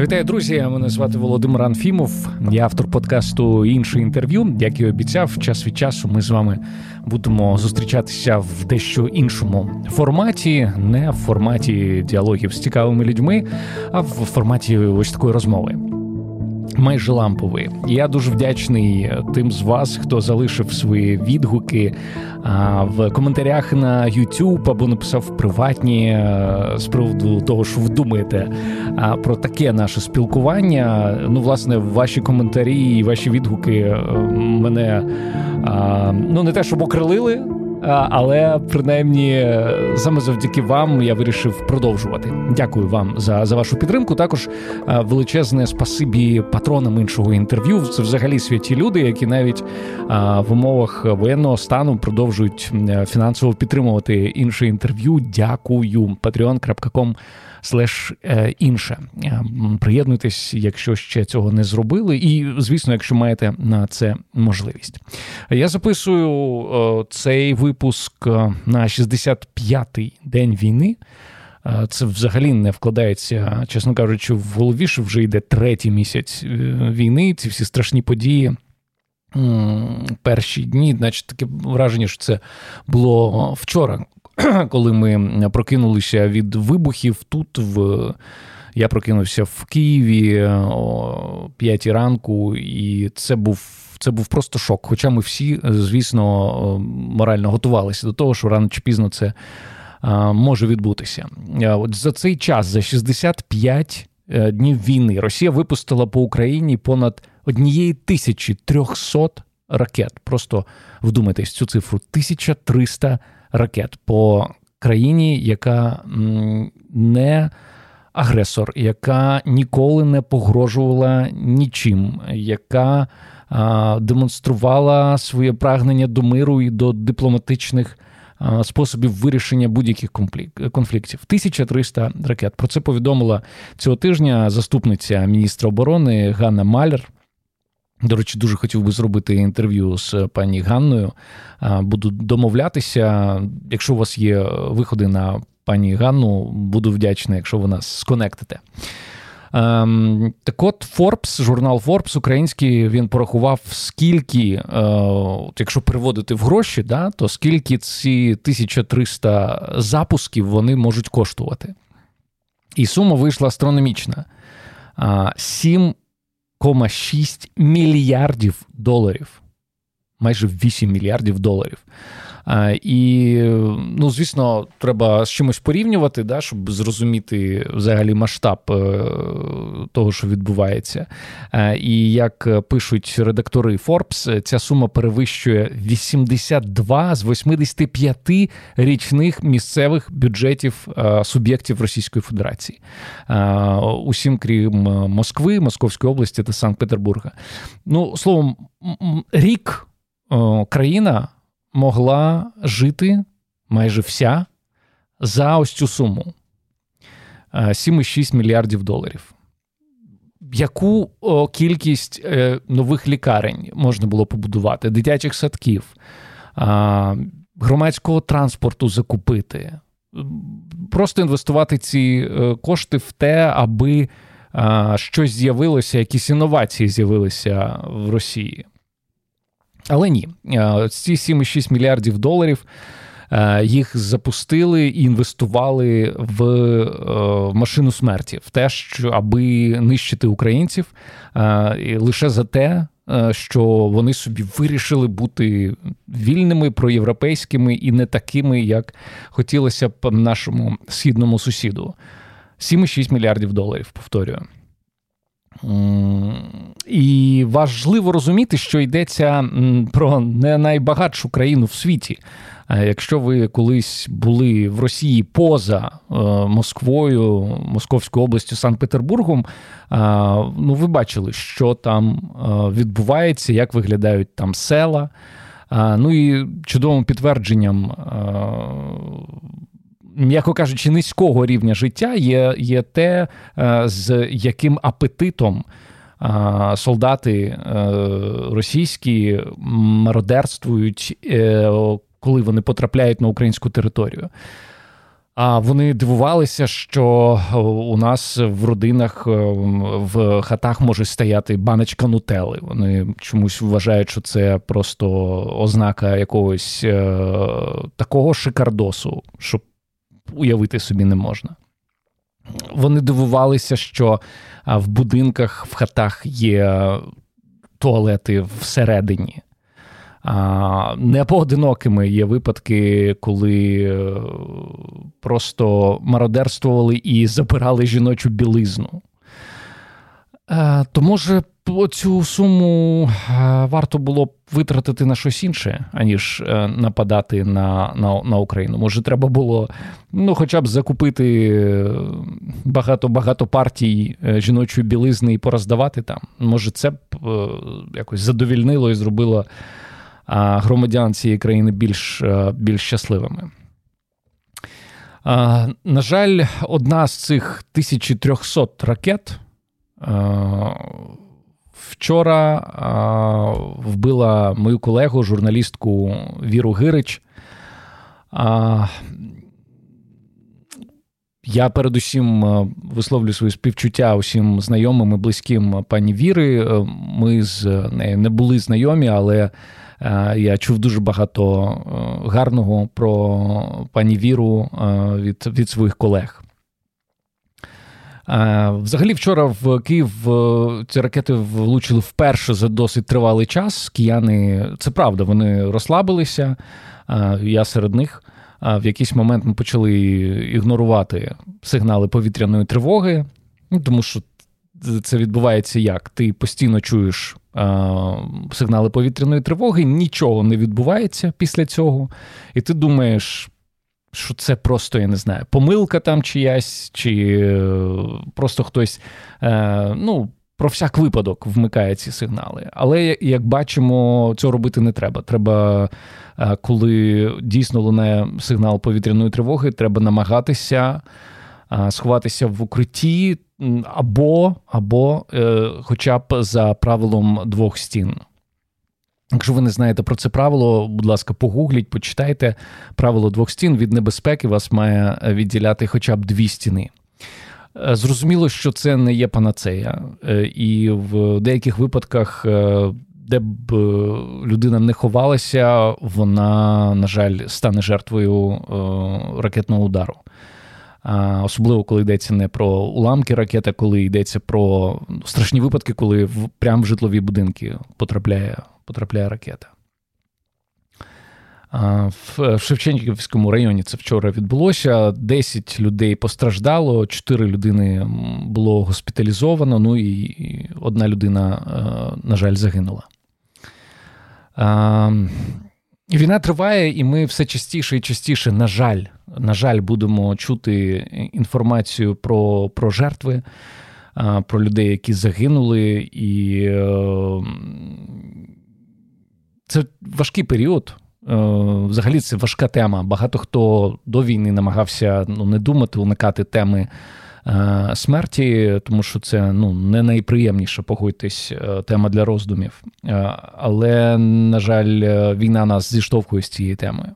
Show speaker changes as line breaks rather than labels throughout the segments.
Вітаю, друзі! Мене звати Володимир Анфімов. Я автор подкасту інше інтерв'ю. Як і обіцяв, час від часу ми з вами будемо зустрічатися в дещо іншому форматі, не в форматі діалогів з цікавими людьми, а в форматі ось такої розмови майже ламповий. Я дуже вдячний тим з вас, хто залишив свої відгуки в коментарях на YouTube або написав приватні з приводу того, що ви думаєте про таке наше спілкування. Ну, власне, ваші коментарі і ваші відгуки е, мене ну не те, щоб окрилили але принаймні саме завдяки вам я вирішив продовжувати. Дякую вам за за вашу підтримку. Також величезне спасибі патронам іншого інтерв'ю. Це взагалі святі люди, які навіть в умовах воєнного стану продовжують фінансово підтримувати інше інтерв'ю. Дякую. patreon.com слеш е, інше. Е, приєднуйтесь, якщо ще цього не зробили, і звісно, якщо маєте на це можливість. Я записую е, цей випуск на 65-й день війни. Це взагалі не вкладається, чесно кажучи, в голові, що вже йде третій місяць війни. Ці всі страшні події. Перші дні, значить, таке враження, що це було вчора, коли ми прокинулися від вибухів тут в. Я прокинувся в Києві о 5 ранку, і це був це був просто шок. Хоча ми всі, звісно, морально готувалися до того, що рано чи пізно це може відбутися. От за цей час, за 65 е, днів війни, Росія випустила по Україні понад однієї тисячі трьохсот ракет. Просто вдумайтесь цю цифру: 1300 ракет по країні, яка не агресор, яка ніколи не погрожувала нічим, яка демонструвала своє прагнення до миру і до дипломатичних. Способів вирішення будь-яких конфліктів 1300 ракет. Про це повідомила цього тижня заступниця міністра оборони Ганна Малер. До речі, дуже хотів би зробити інтерв'ю з пані Ганною. Буду домовлятися. Якщо у вас є виходи на пані Ганну, буду вдячний, якщо ви нас сконектите. Ем, так от Forbes, журнал Forbes український, він порахував, скільки, е, якщо переводити в гроші, да, то скільки ці 1300 запусків вони можуть коштувати. І сума вийшла астрономічна: 7 1,6 мільярдів доларів. Майже 8 мільярдів доларів. І, ну, звісно, треба з чимось порівнювати, да, щоб зрозуміти взагалі масштаб е, того, що відбувається. І як пишуть редактори Forbes, ця сума перевищує 82 з 85 річних місцевих бюджетів суб'єктів Російської Федерації. Усім, крім Москви, Московської області та Санкт-Петербурга. Ну, словом, рік країна могла жити майже вся за ось цю суму 7,6 е, мільярдів доларів. Яку кількість е, нових лікарень можна було побудувати, дитячих садків, громадського транспорту закупити, просто інвестувати ці е, кошти в те, аби щось з'явилося, якісь інновації з'явилися в Росії. Але ні, ці 7,6 мільярдів доларів. Їх запустили і інвестували в машину смерті, в те, що аби нищити українців, лише за те, що вони собі вирішили бути вільними, проєвропейськими і не такими, як хотілося б нашому східному сусіду. 7,6 мільярдів доларів, повторюю. І важливо розуміти, що йдеться про не найбагатшу країну в світі. Якщо ви колись були в Росії поза е, Москвою, Московською областю, Санкт-Петербургом, ну ви бачили, що там е, відбувається, як виглядають там села. Ну і чудовим підтвердженням м'яко кажучи, низького рівня життя є є те, е, з яким апетитом е, солдати е, російські мародерствують, коли вони потрапляють на українську територію. А вони дивувалися, що у нас в родинах в хатах може стояти баночка нутели. Вони чомусь вважають, що це просто ознака якогось такого шикардосу, що уявити собі не можна. Вони дивувалися, що в будинках, в хатах є туалети всередині. Не поодинокими є випадки, коли е, просто мародерствували і забирали жіночу білизну. Е, то може цю суму е, варто було б витратити на щось інше, аніж нападати на на, на Україну. Може, треба було ну, хоча б закупити багато-багато партій жіночої білизни і пороздавати там. Може, це б якось задовільнило і зробило громадян цієї країни більш, е, більш щасливими. На жаль, одна з цих 1300 ракет е, вчора вбила мою колегу, журналістку Віру Гирич. Я передусім е, висловлю свої співчуття усім знайомим і близьким пані Віри. Ми з нею не були знайомі, але Е, я чув дуже багато е, гарного про пані Віру е, від, від своїх колег. Взагалі, вчора в Київ ці ракети влучили вперше за досить тривалий час. Кияни, це правда, вони розслабилися. Я серед них. В якийсь момент ми почали ігнорувати сигнали повітряної тривоги, ну, тому що це відбувається як? Ти постійно чуєш сигнали повітряної тривоги, нічого не відбувається після цього, і ти думаєш, що це просто, я не знаю, помилка там чиясь, чи е, просто хтось, е, ну. Про всяк випадок вмикає ці сигнали. Але як бачимо, цього робити не треба. Треба, е, коли дійсно лунає сигнал повітряної тривоги, треба намагатися сховатися в укритті або або хоча б за правилом двох стін. Якщо ви не знаєте про це правило, будь ласка, погугліть, почитайте. Правило двох стін. Від небезпеки вас має відділяти хоча б дві стіни. Е, зрозуміло, що це не є панацея, е, і в деяких випадках, де б людина не ховалася, вона, на жаль, стане жертвою ракетного удару. Особливо коли йдеться не про уламки ракети, коли йдеться про страшні випадки, коли в прямо в житлові будинки потрапляє, потрапляє ракета. В Шевченківському районі це вчора відбулося. 10 людей постраждало, 4 людини було госпіталізовано, ну і одна людина, на жаль, загинула. Війна триває, і ми все частіше і частіше, на жаль, на жаль, будемо чути інформацію про про жертви, про людей, які загинули, і е, це важкий період. Е, взагалі, це важка тема. Багато хто до війни намагався ну, не думати, уникати теми. Е, смерті, тому що це ну не найприємніша, погодьтесь, тема для роздумів. Але, на жаль, війна нас зіштовхує з цією темою.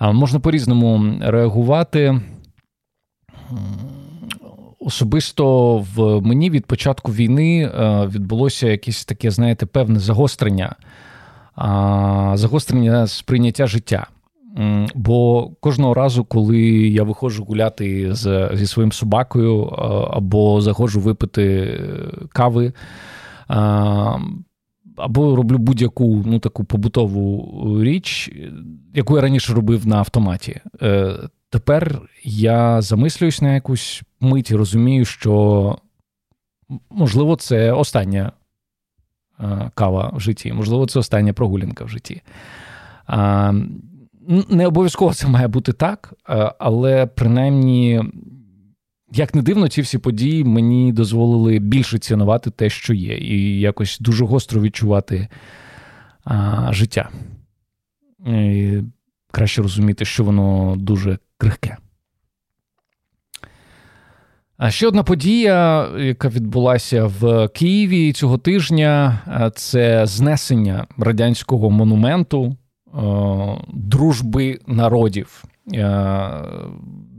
Можна по-різному реагувати. Особисто в мені від початку війни е, відбулося якесь таке, знаєте, певне загострення, загострення сприйняття життя. Бо кожного разу, коли я виходжу гуляти з, зі своїм собакою або заходжу випити кави, або роблю будь-яку ну, таку побутову річ, яку я раніше робив на автоматі. Е, Тепер я замислююсь на якусь мить і розумію, що можливо це остання е, кава в житті, можливо, це остання прогулянка в житті. Е, не обов'язково це має бути так, е, але принаймні як не дивно, ці всі події мені дозволили більше цінувати те, що є, і якось дуже гостро відчувати життя. І Краще розуміти, що воно дуже крихке. А ще одна подія, яка відбулася в Києві цього тижня, це знесення радянського монументу дружби народів.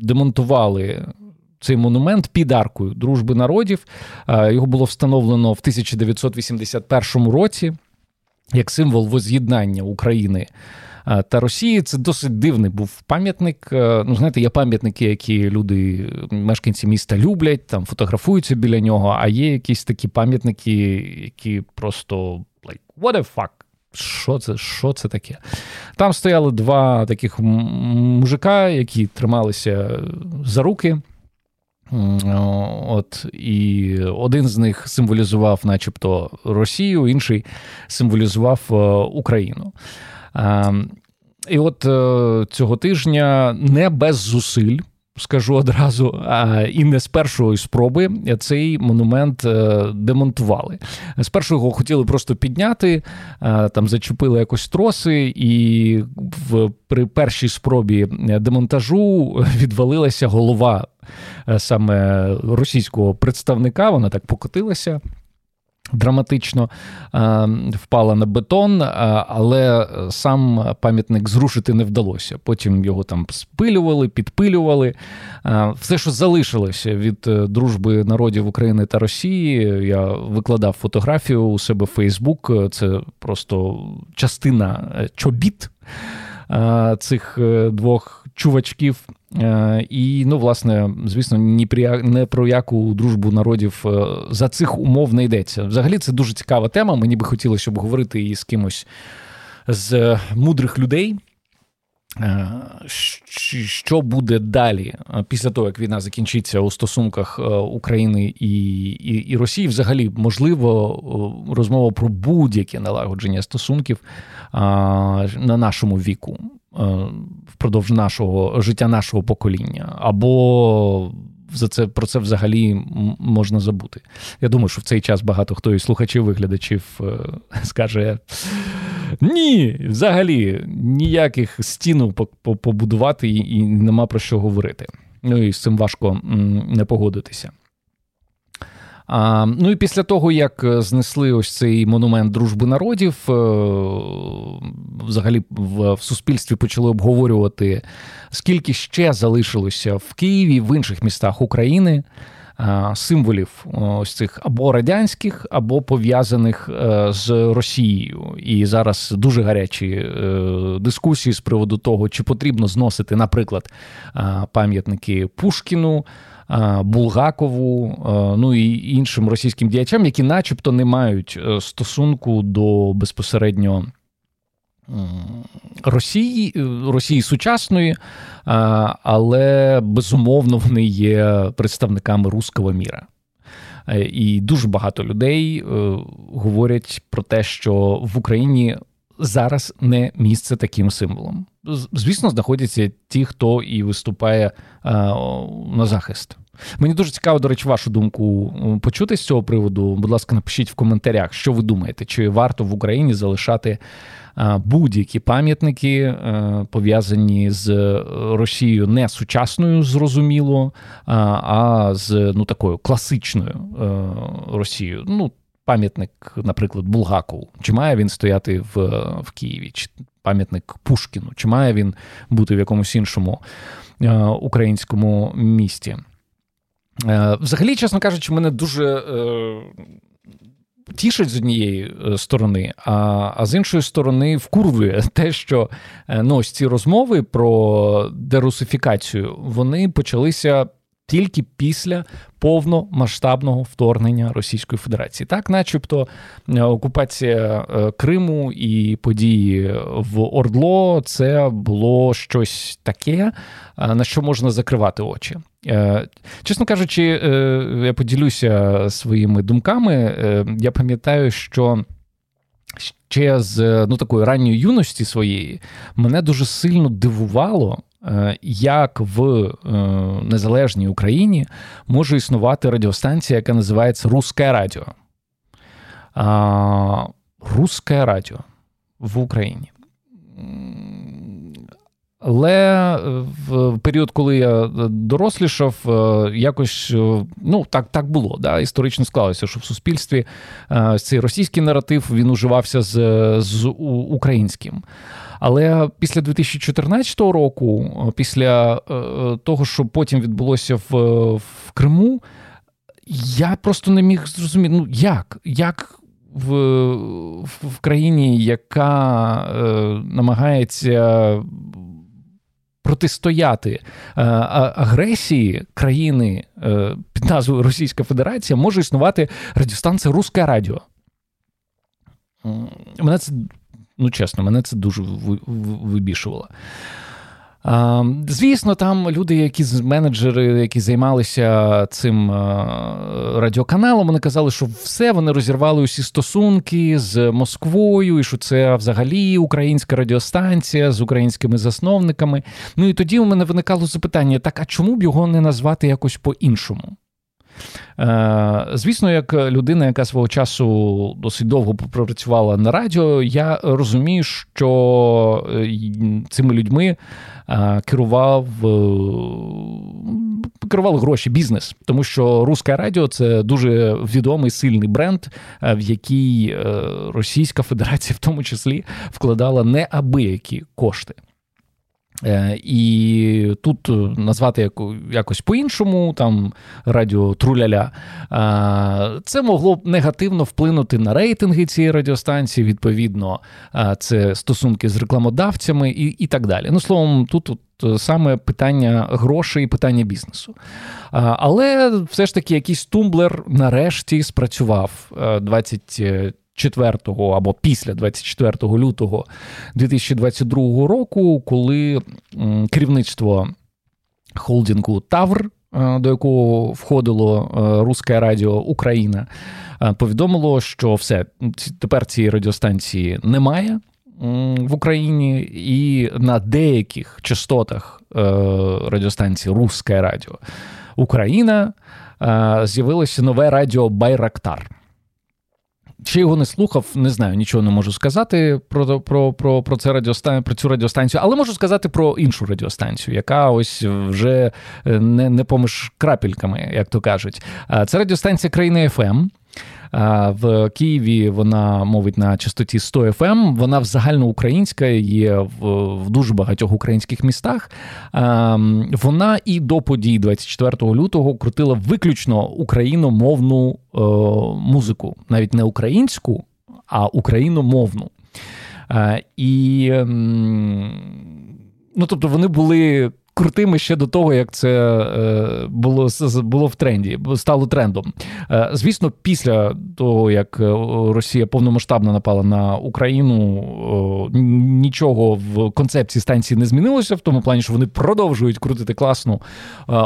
демонтували. Цей монумент під аркою дружби народів його було встановлено в 1981 році як символ воз'єднання України та Росії. Це досить дивний був пам'ятник. Ну, знаєте, є пам'ятники, які люди, мешканці міста люблять, там фотографуються біля нього, а є якісь такі пам'ятники, які просто like, what the fuck? Що це що це таке? Там стояли два таких мужика, які трималися за руки. От, І один з них символізував, начебто, Росію, інший символізував е, Україну. Ем, і от е, цього тижня не без зусиль скажу одразу, і не з першої спроби цей монумент е, демонтували. Спершу його хотіли просто підняти, е, там зачепили якось троси, і в при першій спробі демонтажу відвалилася голова е, саме російського представника. Вона так покотилася драматично е, впала на бетон, е, але сам пам'ятник зрушити не вдалося. Потім його там спилювали, підпилювали. Е, все, що залишилося від дружби народів України та Росії, я викладав фотографію у себе в Фейсбук. Це просто частина чобіт цих двох чувачків. Е, і, ну, власне, звісно, ні не про яку дружбу народів е, за цих умов не йдеться. Взагалі, це дуже цікава тема. Мені би хотілося, щоб говорити її з кимось з мудрих людей. Е, що буде далі після того, як війна закінчиться у стосунках України і і, і Росії? Взагалі, можливо, розмова про будь-яке налагодження стосунків на нашому віку. Е, впродовж нашого життя нашого покоління, або за це про це взагалі можна забути. Я думаю, що в цей час багато хто із слухачів виглядачів е, скаже: ні, взагалі ніяких стінок побудувати і нема про що говорити. Ну і з цим важко не погодитися. А, Ну і після того, як е, знесли ось цей монумент дружби народів, е, взагалі в суспільстві почали обговорювати, скільки ще залишилося в Києві в інших містах України. Символів ось цих або радянських, або пов'язаних е, з Росією, і зараз дуже гарячі дискусії з приводу того, чи потрібно зносити, наприклад, пам'ятники Пушкіну, Булгакову, ну і іншим російським діячам, які, начебто, не мають е, стосунку до безпосередньо. Росії Росії сучасної, але безумовно вони є представниками руського міра. Е, і дуже багато людей е, говорять про те, що в Україні зараз не місце таким символом. Звісно, знаходяться ті, хто і виступає на захист. Мені дуже цікаво, до речі, вашу думку почути з цього приводу. Будь ласка, напишіть в коментарях, що ви думаєте, чи варто в Україні залишати будь-які пам'ятники, е, пов'язані з Росією не сучасною, зрозуміло, а з ну такою класичною е, Росією. Ну, пам'ятник, наприклад, Булгакову. Чи має він стояти в в Києві? Чи пам'ятник Пушкіну? Чи має він бути в якомусь іншому е, українському місті? Е, взагалі, чесно кажучи, мене дуже. Е, Тішить з однієї сторони, а а з іншої сторони, вкурвує те, що ну, ось ці розмови про дерусифікацію вони почалися тільки після повномасштабного вторгнення Російської Федерації. Так, начебто, е, окупація е, Криму і події в Ордло це було щось таке, е, на що можна закривати очі. Чесно кажучи, я поділюся своїми думками. Я пам'ятаю, що. Ще з ну такої ранньої юності своєї мене дуже сильно дивувало, як в е, незалежній Україні може існувати радіостанція, яка називається Русське Радіо. Русське Радіо в Україні. Але в період, коли я дорослішав, якось ну так так було. Да? Історично склалося, що в суспільстві цей російський наратив він уживався з, з українським. Але після 2014 року, після того, що потім відбулося в, в Криму, я просто не міг зрозуміти, ну як? Як в в країні, яка е, намагається протистояти е, агресії країни е, під назвою Російська Федерація, може існувати радіостанція Руське Радіо. Мене це, ну чесно, мене це дуже вибішувало. Звісно, там люди, які менеджери, які займалися цим радіоканалом, вони казали, що все вони розірвали усі стосунки з Москвою, і що це взагалі українська радіостанція з українськими засновниками. Ну і тоді у мене виникало запитання: так а чому б його не назвати якось по-іншому? Е, звісно, як людина, яка свого часу досить довго попрацювала на радіо, я розумію, що е, цими людьми е, керував керували гроші, бізнес, тому що Руське радіо це дуже відомий сильний бренд, в який Російська Федерація в тому числі вкладала неабиякі кошти. Е, і тут е, назвати якось по-іншому, там радіо Труляля, це могло б негативно вплинути на рейтинги цієї радіостанції. Відповідно, це стосунки з рекламодавцями і і так далі. Ну, словом, тут, е, саме питання грошей, і питання бізнесу. Але все ж таки якийсь тумблер нарешті спрацював 20 4 або після 24 лютого 2022 року, коли керівництво холдингу Тавр, е, до якого входило е, Руське Радіо Україна, е, повідомило, що все тепер цієї радіостанції немає. В Україні і на деяких частотах радіостанції Руське Радіо Україна з'явилося нове радіо Байрактар. Чи його не слухав, не знаю, нічого не можу сказати про про, про, про це радіостан... про цю радіостанцію, але можу сказати про іншу радіостанцію, яка ось вже е, не не поміж крапельками, як то кажуть. Це радіостанція країни ФМ. В Києві вона мовить на частоті 100 FM, ем. Вона в загальноукраїнська, є в, дуже багатьох українських містах. Вона і до подій 24 лютого крутила виключно україномовну е, музику, навіть не українську, а україномовну. І ну, тобто вони були крутими ще до того, як це е, було було в тренді, стало трендом. Е, звісно, після того, як е, Росія повномасштабно напала на Україну, нічого в концепції станції не змінилося в тому плані, що вони продовжують крутити класну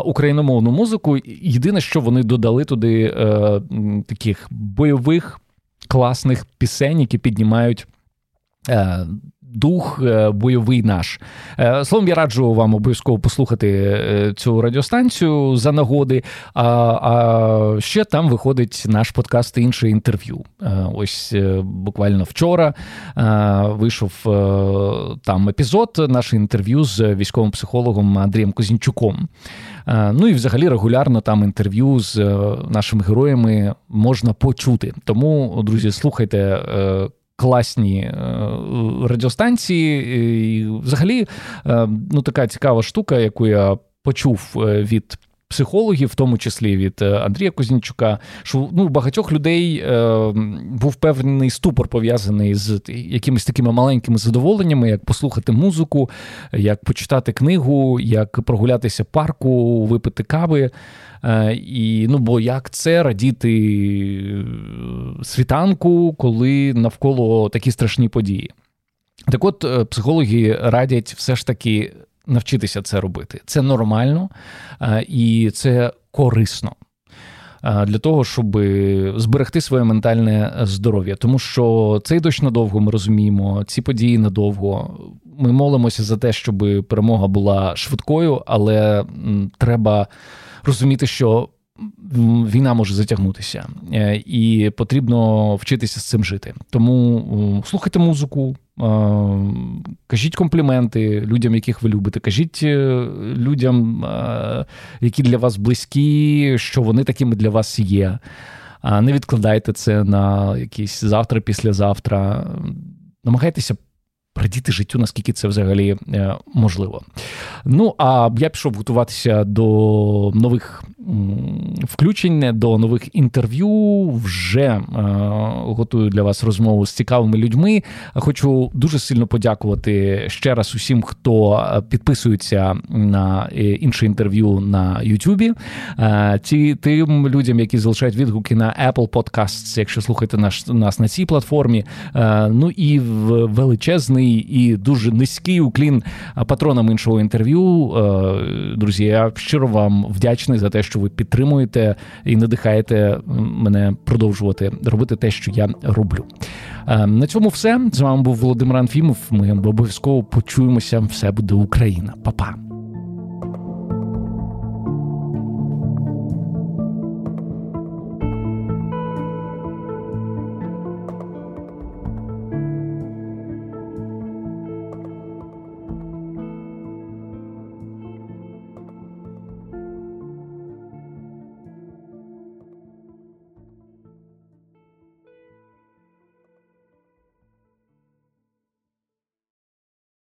україномовну музику. Єдине, що вони додали туди таких бойових класних пісень, які піднімають дух е, бойовий наш. Е, словом, я раджу вам обов'язково послухати е, цю радіостанцію за нагоди. А а ще там виходить наш подкаст інше інтерв'ю. Ось буквально вчора вийшов там епізод, наше інтерв'ю з військовим психологом Андрієм Козінчуком. Ну і взагалі регулярно там інтерв'ю з нашими героями можна почути. Тому, друзі, слухайте класні е, радіостанції. І Взагалі, е, ну така цікава штука, яку я почув е, від. Психологів, в тому числі від Андрія Кузінчука, що ну, багатьох людей е, був певний ступор пов'язаний з якимись такими маленькими задоволеннями, як послухати музику, як почитати книгу, як прогулятися парку, випити кави. Е, і ну, бо як це радіти е, світанку, коли навколо такі страшні події? Так от е, психологи радять все ж таки навчитися це робити. Це нормально і це корисно. Для того, щоб зберегти своє ментальне здоров'я, тому що цей дощ надовго ми розуміємо, ці події надовго. Ми молимося за те, щоб перемога була швидкою, але треба розуміти, що війна може затягнутися, е, і потрібно вчитися з цим жити. Тому слухайте музику, Кажіть компліменти людям, яких ви любите. Кажіть людям, які для вас близькі, що вони такими для вас є. Не відкладайте це на якісь завтра, післязавтра. Намагайтеся радіти життю, наскільки це взагалі е, можливо. Ну а я пішов готуватися до нових включень, до нових інтерв'ю. Вже е, готую для вас розмову з цікавими людьми. Хочу дуже сильно подякувати ще раз усім, хто підписується на е, інше інтерв'ю на Ютубі. Ті тим людям, які залишають відгуки на Apple Podcasts, якщо слухаєте наш нас на цій платформі. Ну і величезний величезний і дуже низький уклін патронам іншого інтерв'ю. Е, друзі, я щиро вам вдячний за те, що ви підтримуєте і надихаєте мене продовжувати робити те, що я роблю. Е, на цьому все з вами був Володимир Анфімов. Ми обов'язково почуємося. Все буде Україна. Па-па.